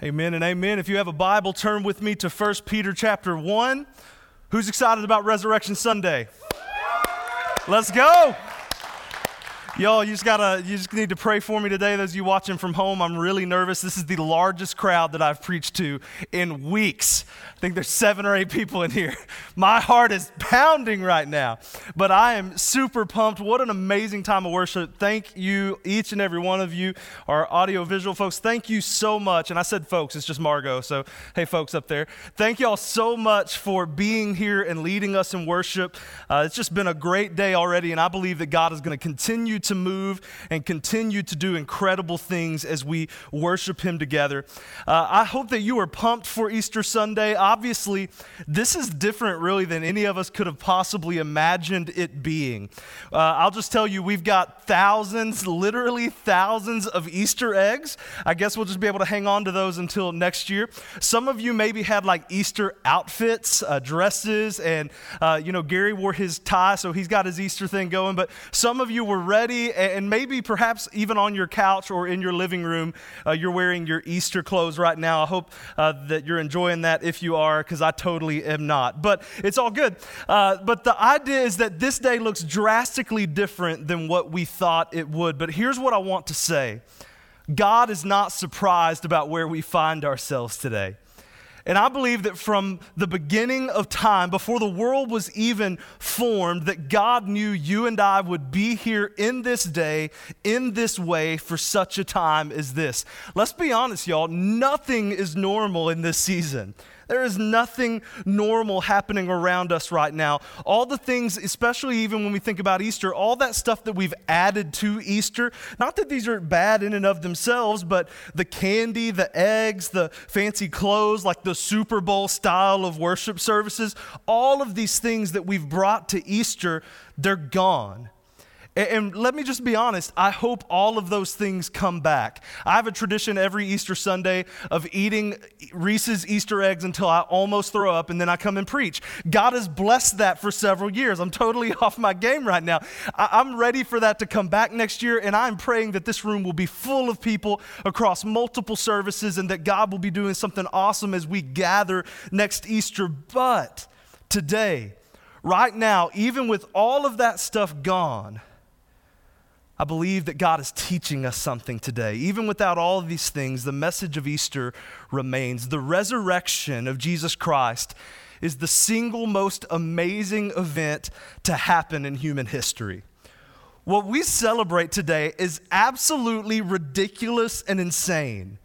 Amen and amen. If you have a Bible, turn with me to 1 Peter chapter 1. Who's excited about Resurrection Sunday? Let's go. Y'all, you just gotta, you just need to pray for me today. Those of you watching from home, I'm really nervous. This is the largest crowd that I've preached to in weeks. I think there's seven or eight people in here. My heart is pounding right now, but I am super pumped. What an amazing time of worship. Thank you, each and every one of you, our audio visual folks. Thank you so much. And I said folks, it's just Margot. So, hey, folks up there. Thank y'all so much for being here and leading us in worship. Uh, it's just been a great day already, and I believe that God is going to continue to move and continue to do incredible things as we worship Him together. Uh, I hope that you are pumped for Easter Sunday. Obviously, this is different, really, than any of us could have possibly imagined it being. Uh, I'll just tell you, we've got thousands, literally thousands of Easter eggs. I guess we'll just be able to hang on to those until next year. Some of you maybe had like Easter outfits, uh, dresses, and uh, you know, Gary wore his tie, so he's got his Easter thing going. But some of you were ready and maybe perhaps even on your couch or in your living room, uh, you're wearing your Easter clothes right now. I hope uh, that you're enjoying that if you are, because I totally am not. But it's all good. Uh, but the idea is that this day looks drastically different than what we thought it would. But here's what I want to say God is not surprised about where we find ourselves today. And I believe that from the beginning of time, before the world was even formed, that God knew you and I would be here in this day, in this way, for such a time as this. Let's be honest, y'all, nothing is normal in this season. There is nothing normal happening around us right now. All the things, especially even when we think about Easter, all that stuff that we've added to Easter, not that these are bad in and of themselves, but the candy, the eggs, the fancy clothes, like the Super Bowl style of worship services, all of these things that we've brought to Easter, they're gone. And let me just be honest, I hope all of those things come back. I have a tradition every Easter Sunday of eating Reese's Easter eggs until I almost throw up, and then I come and preach. God has blessed that for several years. I'm totally off my game right now. I'm ready for that to come back next year, and I'm praying that this room will be full of people across multiple services and that God will be doing something awesome as we gather next Easter. But today, right now, even with all of that stuff gone, I believe that God is teaching us something today. Even without all of these things, the message of Easter remains. The resurrection of Jesus Christ is the single most amazing event to happen in human history. What we celebrate today is absolutely ridiculous and insane.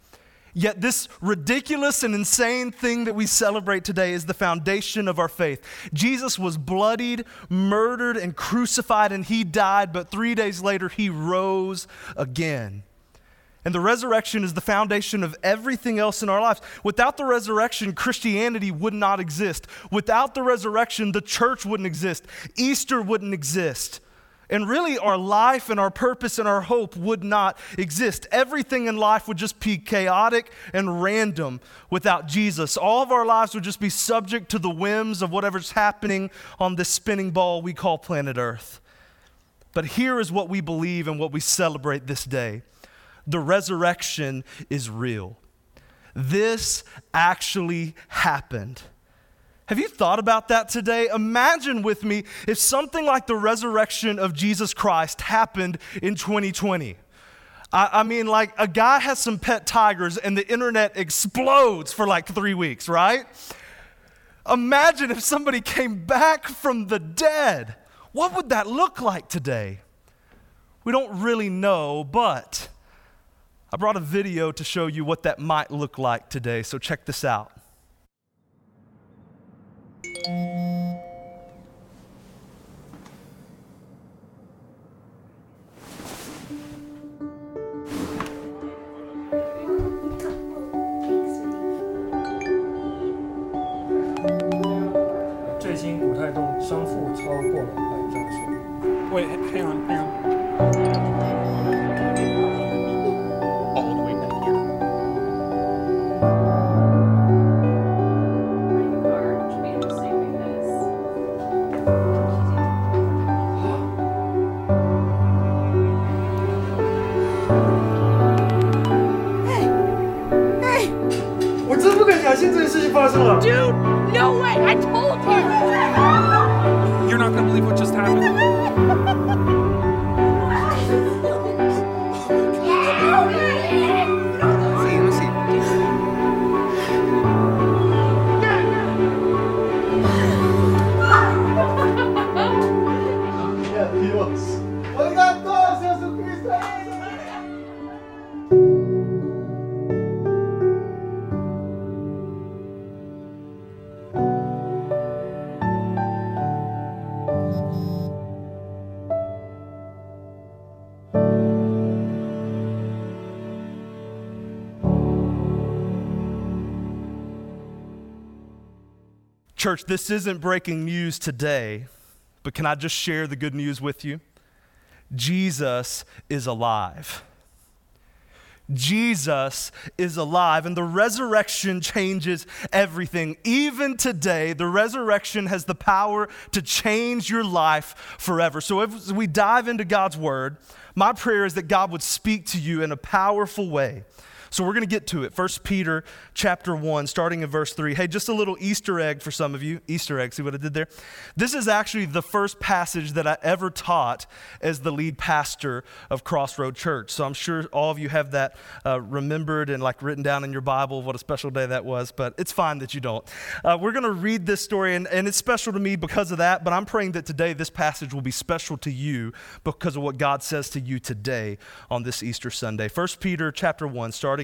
Yet, this ridiculous and insane thing that we celebrate today is the foundation of our faith. Jesus was bloodied, murdered, and crucified, and he died, but three days later, he rose again. And the resurrection is the foundation of everything else in our lives. Without the resurrection, Christianity would not exist. Without the resurrection, the church wouldn't exist. Easter wouldn't exist. And really, our life and our purpose and our hope would not exist. Everything in life would just be chaotic and random without Jesus. All of our lives would just be subject to the whims of whatever's happening on this spinning ball we call planet Earth. But here is what we believe and what we celebrate this day the resurrection is real. This actually happened. Have you thought about that today? Imagine with me if something like the resurrection of Jesus Christ happened in 2020. I, I, mean, like a guy has some pet tigers and the internet explodes for like three weeks, right? Imagine if somebody came back from the dead. What would that look like today? We don't really know, but I brought a video to show you what that might look like today, so check this out. 最新股泰动商负超过了百兆元。Wait, hang on, hang on. Church, this isn't breaking news today, but can I just share the good news with you? Jesus is alive. Jesus is alive, and the resurrection changes everything. Even today, the resurrection has the power to change your life forever. So, as we dive into God's word, my prayer is that God would speak to you in a powerful way. So we're going to get to it. 1 Peter chapter 1, starting in verse 3. Hey, just a little Easter egg for some of you. Easter egg, see what I did there? This is actually the first passage that I ever taught as the lead pastor of Crossroad Church. So I'm sure all of you have that uh, remembered and like written down in your Bible what a special day that was, but it's fine that you don't. Uh, we're going to read this story, and, and it's special to me because of that, but I'm praying that today this passage will be special to you because of what God says to you today on this Easter Sunday. 1 Peter chapter 1, starting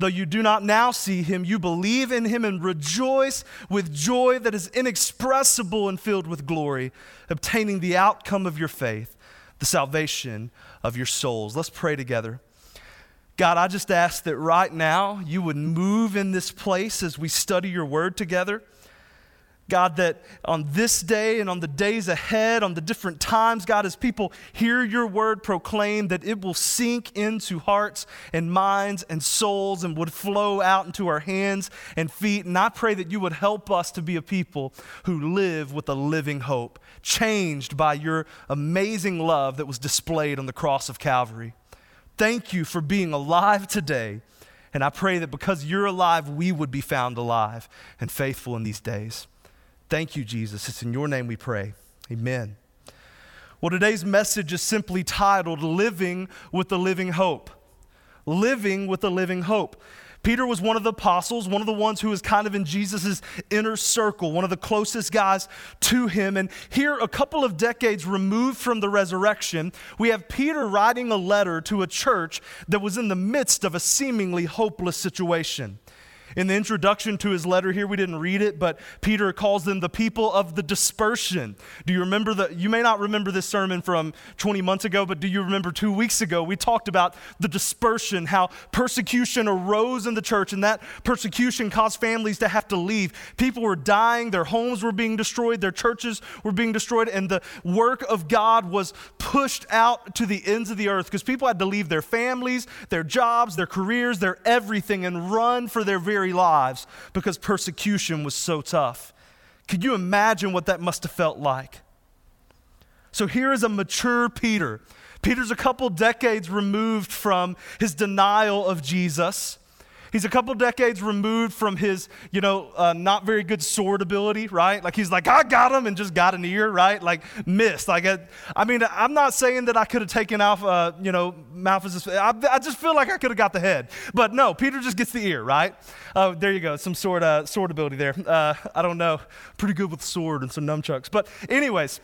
Though you do not now see him, you believe in him and rejoice with joy that is inexpressible and filled with glory, obtaining the outcome of your faith, the salvation of your souls. Let's pray together. God, I just ask that right now you would move in this place as we study your word together. God, that on this day and on the days ahead, on the different times, God, as people hear your word proclaimed, that it will sink into hearts and minds and souls and would flow out into our hands and feet. And I pray that you would help us to be a people who live with a living hope, changed by your amazing love that was displayed on the cross of Calvary. Thank you for being alive today. And I pray that because you're alive, we would be found alive and faithful in these days. Thank you, Jesus. It's in your name we pray. Amen. Well, today's message is simply titled Living with the Living Hope. Living with the Living Hope. Peter was one of the apostles, one of the ones who was kind of in Jesus' inner circle, one of the closest guys to him. And here, a couple of decades removed from the resurrection, we have Peter writing a letter to a church that was in the midst of a seemingly hopeless situation. In the introduction to his letter here, we didn't read it, but Peter calls them the people of the dispersion. Do you remember the, you may not remember this sermon from 20 months ago, but do you remember two weeks ago? We talked about the dispersion, how persecution arose in the church, and that persecution caused families to have to leave. People were dying, their homes were being destroyed, their churches were being destroyed, and the work of God was pushed out to the ends of the earth because people had to leave their families, their jobs, their careers, their everything, and run for their very lives because persecution was so tough. Could you imagine what that must have felt like? So here is a mature Peter. Peter's a couple decades removed from his denial of Jesus. He's a couple decades removed from his, you know, uh, not very good sword ability, right? Like he's like, I got him and just got an ear, right? Like missed. Like, I, I mean, I'm not saying that I could have taken off, uh, you know, Malchus' I, I just feel like I could have got the head. But no, Peter just gets the ear, right? Uh, there you go, some sword, uh, sword ability there. Uh, I don't know, pretty good with sword and some nunchucks. But anyways,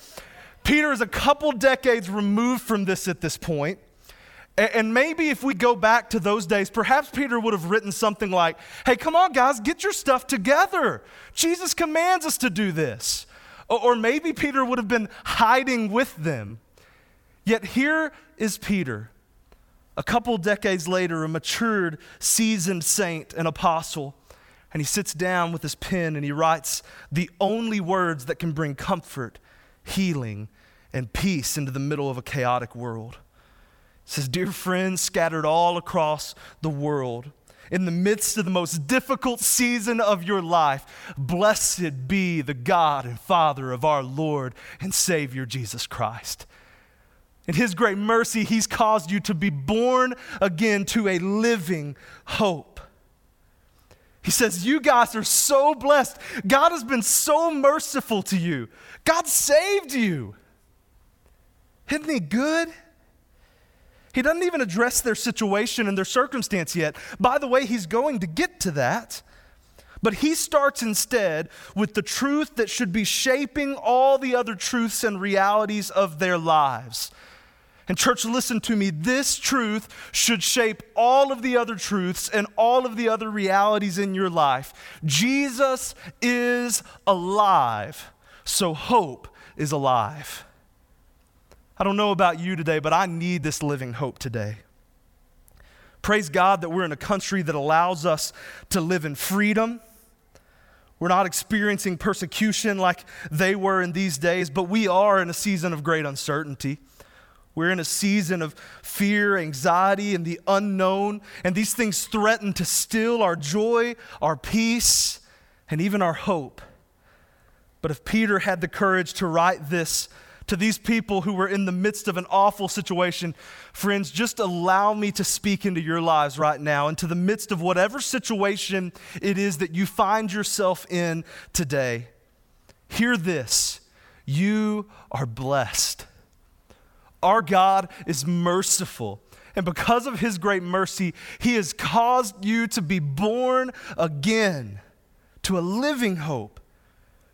Peter is a couple decades removed from this at this point. And maybe if we go back to those days, perhaps Peter would have written something like, Hey, come on, guys, get your stuff together. Jesus commands us to do this. Or maybe Peter would have been hiding with them. Yet here is Peter, a couple decades later, a matured, seasoned saint and apostle. And he sits down with his pen and he writes the only words that can bring comfort, healing, and peace into the middle of a chaotic world says, Dear friends scattered all across the world, in the midst of the most difficult season of your life, blessed be the God and Father of our Lord and Savior Jesus Christ. In His great mercy, He's caused you to be born again to a living hope. He says, You guys are so blessed. God has been so merciful to you. God saved you. Isn't He good? He doesn't even address their situation and their circumstance yet. By the way, he's going to get to that. But he starts instead with the truth that should be shaping all the other truths and realities of their lives. And, church, listen to me. This truth should shape all of the other truths and all of the other realities in your life. Jesus is alive, so hope is alive. I don't know about you today, but I need this living hope today. Praise God that we're in a country that allows us to live in freedom. We're not experiencing persecution like they were in these days, but we are in a season of great uncertainty. We're in a season of fear, anxiety, and the unknown, and these things threaten to steal our joy, our peace, and even our hope. But if Peter had the courage to write this to these people who were in the midst of an awful situation, friends, just allow me to speak into your lives right now, into the midst of whatever situation it is that you find yourself in today. Hear this you are blessed. Our God is merciful. And because of his great mercy, he has caused you to be born again to a living hope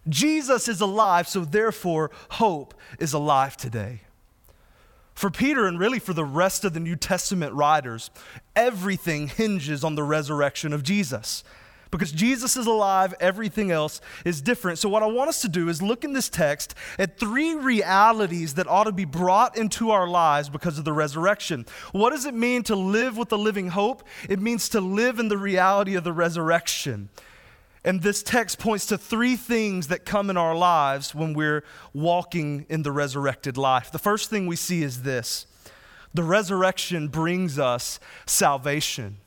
Jesus is alive, so therefore hope is alive today. For Peter, and really for the rest of the New Testament writers, everything hinges on the resurrection of Jesus. Because Jesus is alive, everything else is different. So, what I want us to do is look in this text at three realities that ought to be brought into our lives because of the resurrection. What does it mean to live with the living hope? It means to live in the reality of the resurrection. And this text points to three things that come in our lives when we're walking in the resurrected life. The first thing we see is this the resurrection brings us salvation.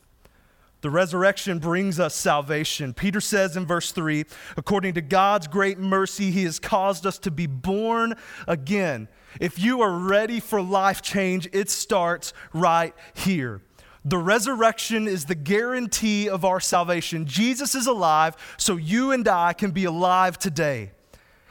The resurrection brings us salvation. Peter says in verse 3 according to God's great mercy, he has caused us to be born again. If you are ready for life change, it starts right here. The resurrection is the guarantee of our salvation. Jesus is alive, so you and I can be alive today.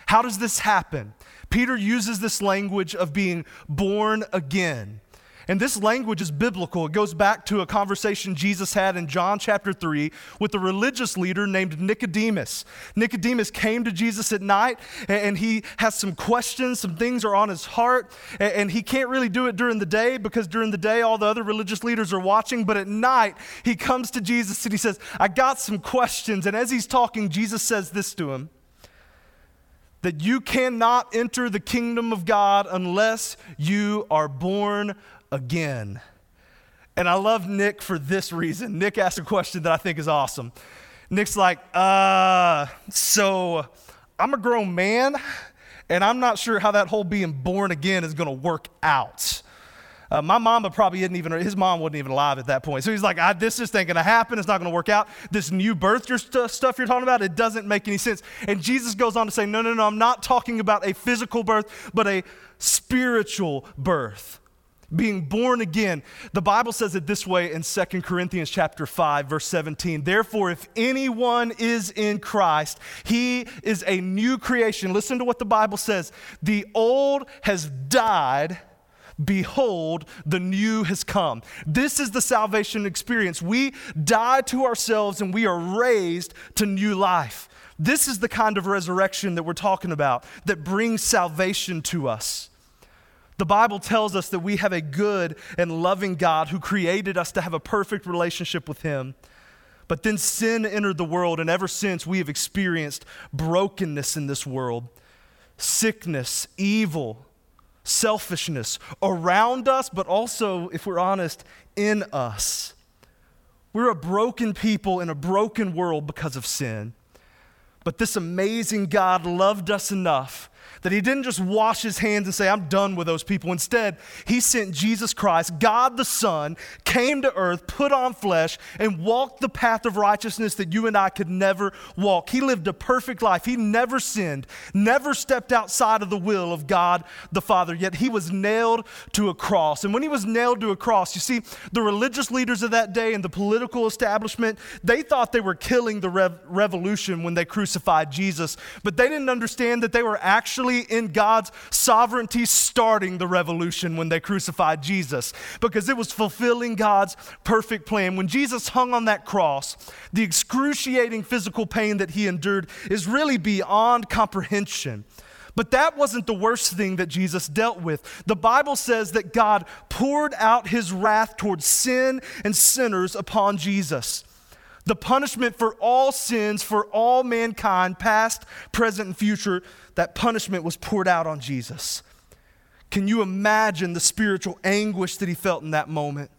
How does this happen? Peter uses this language of being born again. And this language is biblical. It goes back to a conversation Jesus had in John chapter 3 with a religious leader named Nicodemus. Nicodemus came to Jesus at night and he has some questions, some things are on his heart, and he can't really do it during the day because during the day all the other religious leaders are watching. But at night, he comes to Jesus and he says, I got some questions. And as he's talking, Jesus says this to him that you cannot enter the kingdom of God unless you are born again. And I love Nick for this reason. Nick asked a question that I think is awesome. Nick's like, uh, so I'm a grown man, and I'm not sure how that whole being born again is going to work out. Uh, my mama probably isn't even, his mom wasn't even alive at that point. So he's like, this just ain't going to happen. It's not going to work out. This new birth st- stuff you're talking about, it doesn't make any sense. And Jesus goes on to say, no, no, no, I'm not talking about a physical birth, but a spiritual birth being born again. The Bible says it this way in 2 Corinthians chapter 5 verse 17. Therefore if anyone is in Christ, he is a new creation. Listen to what the Bible says. The old has died, Behold, the new has come. This is the salvation experience. We die to ourselves and we are raised to new life. This is the kind of resurrection that we're talking about that brings salvation to us. The Bible tells us that we have a good and loving God who created us to have a perfect relationship with Him. But then sin entered the world, and ever since we have experienced brokenness in this world sickness, evil, selfishness around us, but also, if we're honest, in us. We're a broken people in a broken world because of sin. But this amazing God loved us enough that he didn't just wash his hands and say, I'm done with those people. Instead, he sent Jesus Christ, God the Son, came to earth, put on flesh, and walked the path of righteousness that you and I could never walk. He lived a perfect life. He never sinned, never stepped outside of the will of God the Father, yet he was nailed to a cross. And when he was nailed to a cross, you see, the religious leaders of that day and the political establishment, they thought they were killing the rev- revolution when they crucified Jesus, but they didn't understand that they were actually in God's sovereignty starting the revolution when they crucified Jesus because it was fulfilling God's perfect plan. When Jesus hung on that cross, the excruciating physical pain that he endured is really beyond comprehension. But that wasn't the worst thing that Jesus dealt with. The Bible says that God poured out his wrath towards sin and sinners upon Jesus. The punishment for all sins, for all mankind, past, present, and future, that punishment was poured out on Jesus. Can you imagine the spiritual anguish that he felt in that moment?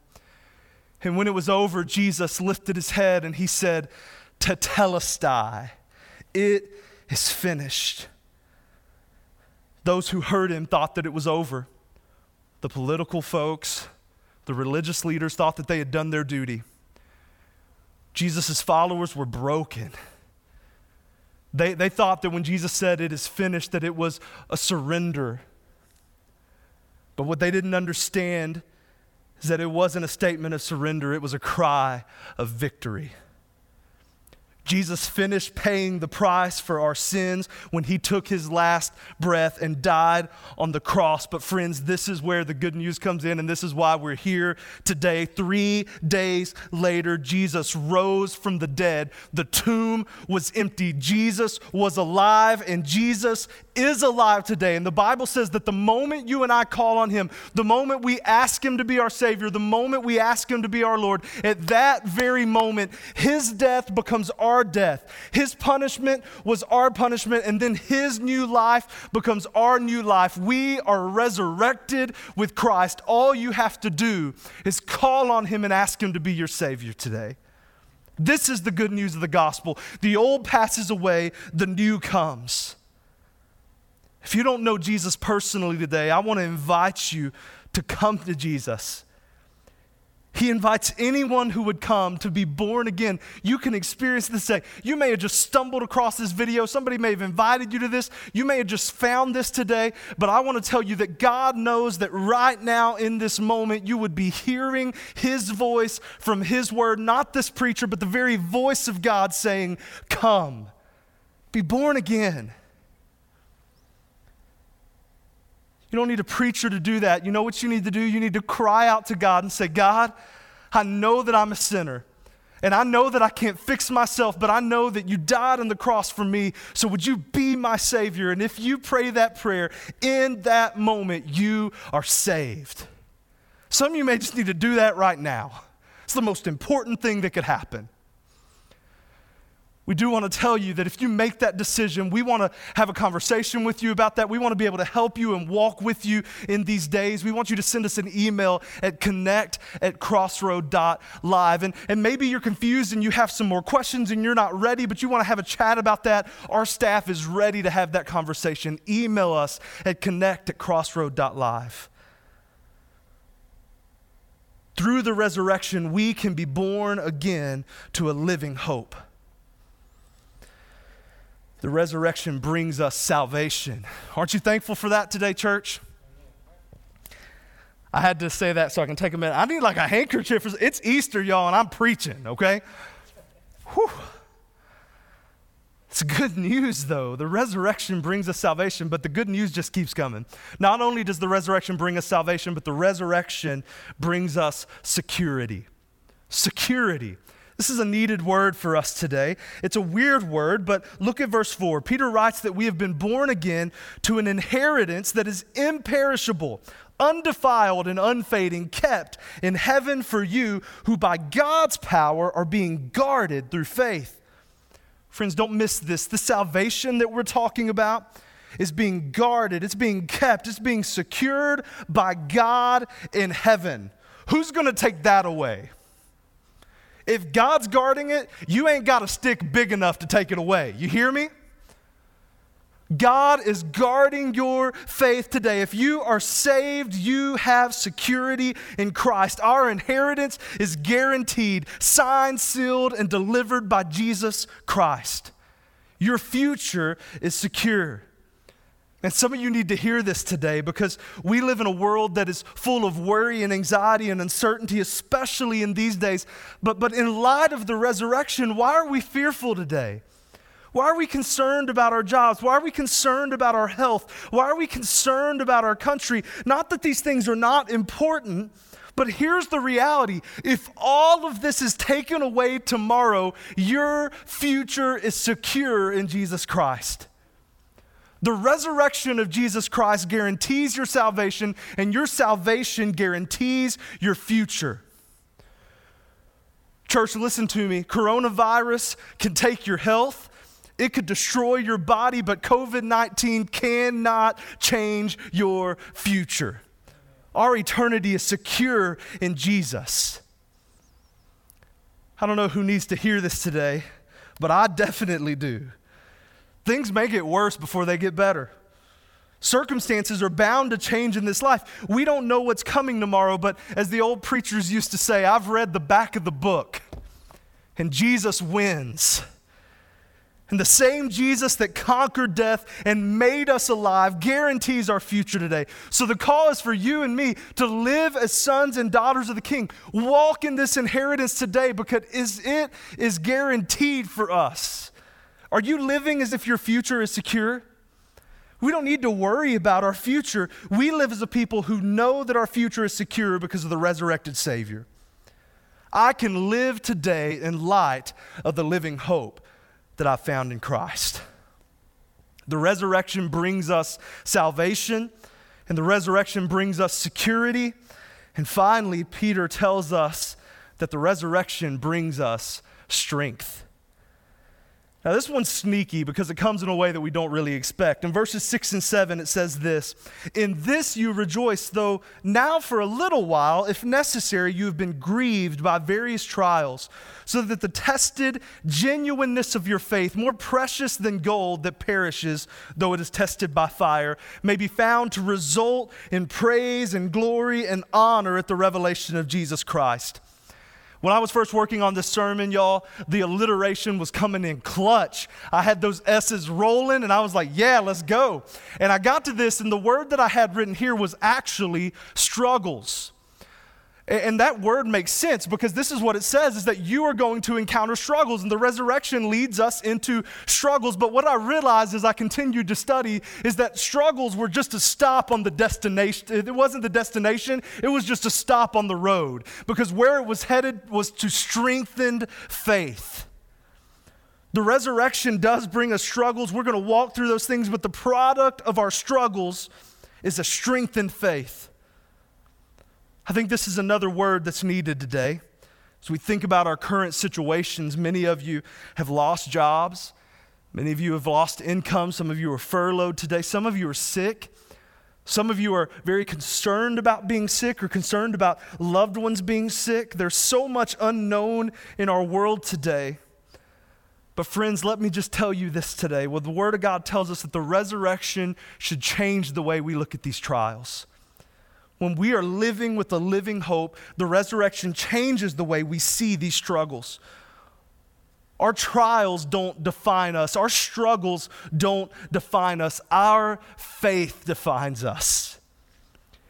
And when it was over, Jesus lifted his head and he said, Tetelestai, it is finished. Those who heard him thought that it was over. The political folks, the religious leaders thought that they had done their duty. Jesus' followers were broken. They, they thought that when Jesus said it is finished, that it was a surrender. But what they didn't understand is that it wasn't a statement of surrender, it was a cry of victory. Jesus finished paying the price for our sins when he took his last breath and died on the cross. But, friends, this is where the good news comes in, and this is why we're here today. Three days later, Jesus rose from the dead. The tomb was empty. Jesus was alive, and Jesus is alive today. And the Bible says that the moment you and I call on him, the moment we ask him to be our Savior, the moment we ask him to be our Lord, at that very moment, his death becomes our death. His punishment was our punishment, and then his new life becomes our new life. We are resurrected with Christ. All you have to do is call on him and ask him to be your Savior today. This is the good news of the gospel. The old passes away, the new comes. If you don't know Jesus personally today, I want to invite you to come to Jesus. He invites anyone who would come to be born again. You can experience this day. You may have just stumbled across this video. Somebody may have invited you to this. You may have just found this today. But I want to tell you that God knows that right now in this moment, you would be hearing His voice from His word, not this preacher, but the very voice of God saying, Come, be born again. You don't need a preacher to do that. You know what you need to do? You need to cry out to God and say, God, I know that I'm a sinner. And I know that I can't fix myself, but I know that you died on the cross for me. So would you be my Savior? And if you pray that prayer, in that moment, you are saved. Some of you may just need to do that right now. It's the most important thing that could happen we do want to tell you that if you make that decision, we want to have a conversation with you about that. We want to be able to help you and walk with you in these days. We want you to send us an email at connect at crossroad.live. And, and maybe you're confused and you have some more questions and you're not ready, but you want to have a chat about that. Our staff is ready to have that conversation. Email us at connect at crossroad.live. Through the resurrection, we can be born again to a living hope. The resurrection brings us salvation. Aren't you thankful for that today, church? I had to say that so I can take a minute. I need like a handkerchief. It's Easter, y'all, and I'm preaching, okay? Whew. It's good news, though. The resurrection brings us salvation, but the good news just keeps coming. Not only does the resurrection bring us salvation, but the resurrection brings us security. Security. This is a needed word for us today. It's a weird word, but look at verse 4. Peter writes that we have been born again to an inheritance that is imperishable, undefiled, and unfading, kept in heaven for you, who by God's power are being guarded through faith. Friends, don't miss this. The salvation that we're talking about is being guarded, it's being kept, it's being secured by God in heaven. Who's going to take that away? If God's guarding it, you ain't got a stick big enough to take it away. You hear me? God is guarding your faith today. If you are saved, you have security in Christ. Our inheritance is guaranteed, signed, sealed, and delivered by Jesus Christ. Your future is secure. And some of you need to hear this today because we live in a world that is full of worry and anxiety and uncertainty, especially in these days. But, but in light of the resurrection, why are we fearful today? Why are we concerned about our jobs? Why are we concerned about our health? Why are we concerned about our country? Not that these things are not important, but here's the reality if all of this is taken away tomorrow, your future is secure in Jesus Christ. The resurrection of Jesus Christ guarantees your salvation, and your salvation guarantees your future. Church, listen to me. Coronavirus can take your health, it could destroy your body, but COVID 19 cannot change your future. Our eternity is secure in Jesus. I don't know who needs to hear this today, but I definitely do. Things may get worse before they get better. Circumstances are bound to change in this life. We don't know what's coming tomorrow, but as the old preachers used to say, I've read the back of the book, and Jesus wins. And the same Jesus that conquered death and made us alive guarantees our future today. So the call is for you and me to live as sons and daughters of the King. Walk in this inheritance today because it is guaranteed for us. Are you living as if your future is secure? We don't need to worry about our future. We live as a people who know that our future is secure because of the resurrected Savior. I can live today in light of the living hope that I found in Christ. The resurrection brings us salvation, and the resurrection brings us security. And finally, Peter tells us that the resurrection brings us strength. Now, this one's sneaky because it comes in a way that we don't really expect. In verses 6 and 7, it says this In this you rejoice, though now for a little while, if necessary, you have been grieved by various trials, so that the tested genuineness of your faith, more precious than gold that perishes, though it is tested by fire, may be found to result in praise and glory and honor at the revelation of Jesus Christ. When I was first working on this sermon, y'all, the alliteration was coming in clutch. I had those S's rolling, and I was like, yeah, let's go. And I got to this, and the word that I had written here was actually struggles. And that word makes sense because this is what it says is that you are going to encounter struggles and the resurrection leads us into struggles. But what I realized as I continued to study is that struggles were just a stop on the destination. It wasn't the destination, it was just a stop on the road because where it was headed was to strengthened faith. The resurrection does bring us struggles. We're going to walk through those things, but the product of our struggles is a strengthened faith. I think this is another word that's needed today. As we think about our current situations, many of you have lost jobs. Many of you have lost income. Some of you are furloughed today. Some of you are sick. Some of you are very concerned about being sick or concerned about loved ones being sick. There's so much unknown in our world today. But, friends, let me just tell you this today. Well, the Word of God tells us that the resurrection should change the way we look at these trials. When we are living with a living hope, the resurrection changes the way we see these struggles. Our trials don't define us, our struggles don't define us, our faith defines us.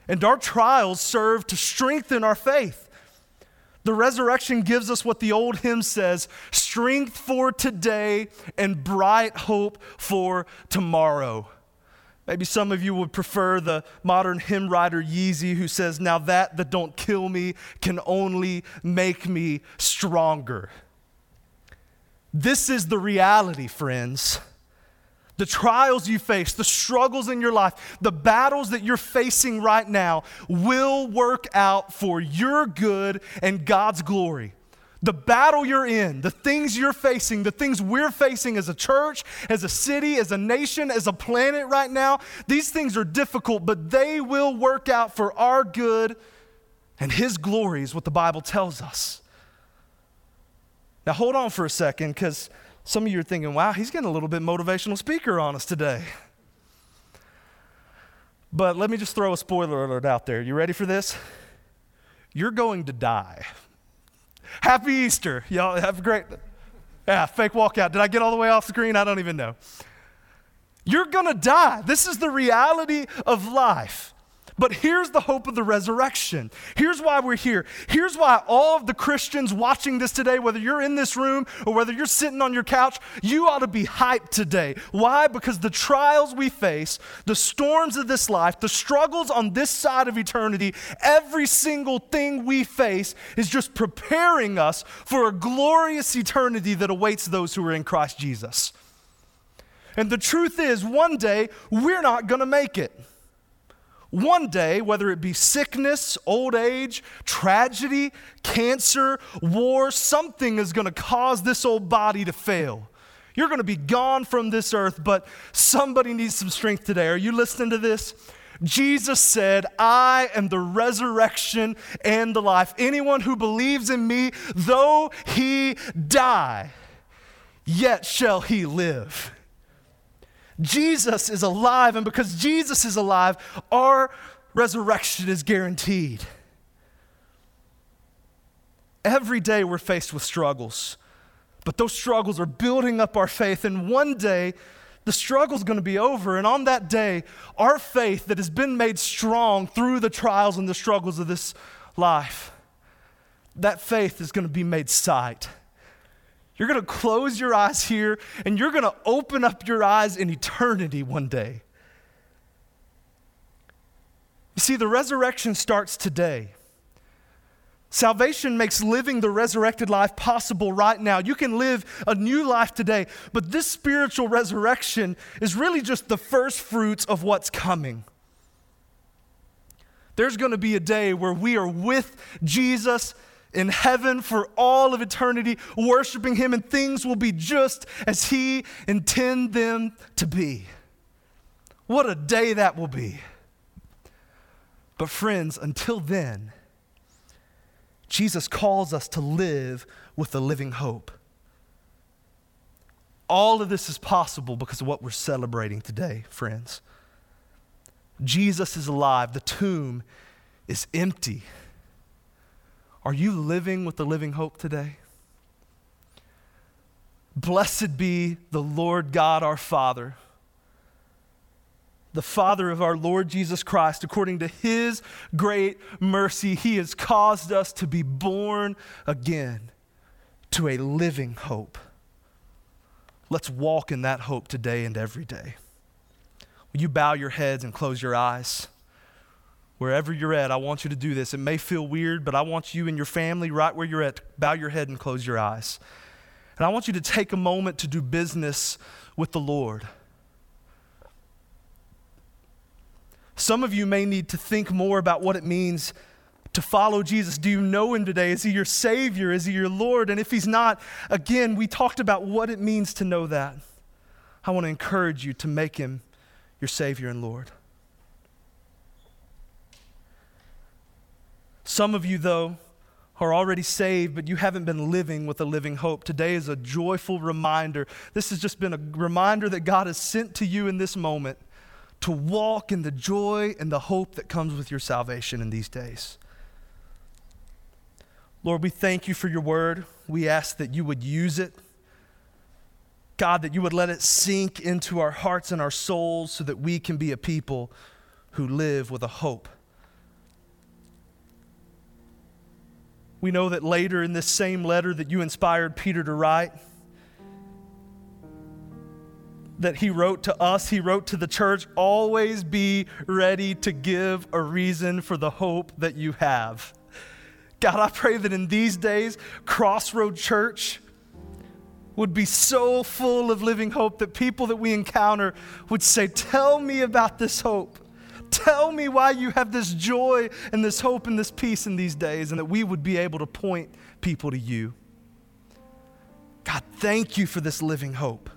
And our trials serve to strengthen our faith. The resurrection gives us what the old hymn says strength for today and bright hope for tomorrow. Maybe some of you would prefer the modern hymn writer Yeezy who says, Now that that don't kill me can only make me stronger. This is the reality, friends. The trials you face, the struggles in your life, the battles that you're facing right now will work out for your good and God's glory. The battle you're in, the things you're facing, the things we're facing as a church, as a city, as a nation, as a planet right now, these things are difficult, but they will work out for our good and His glory, is what the Bible tells us. Now, hold on for a second, because some of you are thinking, wow, he's getting a little bit motivational speaker on us today. But let me just throw a spoiler alert out there. You ready for this? You're going to die. Happy Easter. Y'all have a great. Yeah, fake walkout. Did I get all the way off screen? I don't even know. You're going to die. This is the reality of life. But here's the hope of the resurrection. Here's why we're here. Here's why all of the Christians watching this today, whether you're in this room or whether you're sitting on your couch, you ought to be hyped today. Why? Because the trials we face, the storms of this life, the struggles on this side of eternity, every single thing we face is just preparing us for a glorious eternity that awaits those who are in Christ Jesus. And the truth is, one day, we're not going to make it. One day, whether it be sickness, old age, tragedy, cancer, war, something is going to cause this old body to fail. You're going to be gone from this earth, but somebody needs some strength today. Are you listening to this? Jesus said, I am the resurrection and the life. Anyone who believes in me, though he die, yet shall he live. Jesus is alive, and because Jesus is alive, our resurrection is guaranteed. Every day we're faced with struggles, but those struggles are building up our faith, and one day the struggle's going to be over. And on that day, our faith that has been made strong through the trials and the struggles of this life, that faith is going to be made sight. You're going to close your eyes here and you're going to open up your eyes in eternity one day. You see, the resurrection starts today. Salvation makes living the resurrected life possible right now. You can live a new life today, but this spiritual resurrection is really just the first fruits of what's coming. There's going to be a day where we are with Jesus in heaven for all of eternity, worshiping Him, and things will be just as He intended them to be. What a day that will be. But, friends, until then, Jesus calls us to live with a living hope. All of this is possible because of what we're celebrating today, friends. Jesus is alive, the tomb is empty. Are you living with the living hope today? Blessed be the Lord God our Father, the Father of our Lord Jesus Christ. According to his great mercy, he has caused us to be born again to a living hope. Let's walk in that hope today and every day. Will you bow your heads and close your eyes? Wherever you're at, I want you to do this. It may feel weird, but I want you and your family, right where you're at, bow your head and close your eyes. And I want you to take a moment to do business with the Lord. Some of you may need to think more about what it means to follow Jesus. Do you know him today? Is he your Savior? Is he your Lord? And if he's not, again, we talked about what it means to know that. I want to encourage you to make him your Savior and Lord. Some of you, though, are already saved, but you haven't been living with a living hope. Today is a joyful reminder. This has just been a reminder that God has sent to you in this moment to walk in the joy and the hope that comes with your salvation in these days. Lord, we thank you for your word. We ask that you would use it. God, that you would let it sink into our hearts and our souls so that we can be a people who live with a hope We know that later in this same letter that you inspired Peter to write, that he wrote to us, he wrote to the church, always be ready to give a reason for the hope that you have. God, I pray that in these days, Crossroad Church would be so full of living hope that people that we encounter would say, Tell me about this hope. Tell me why you have this joy and this hope and this peace in these days, and that we would be able to point people to you. God, thank you for this living hope.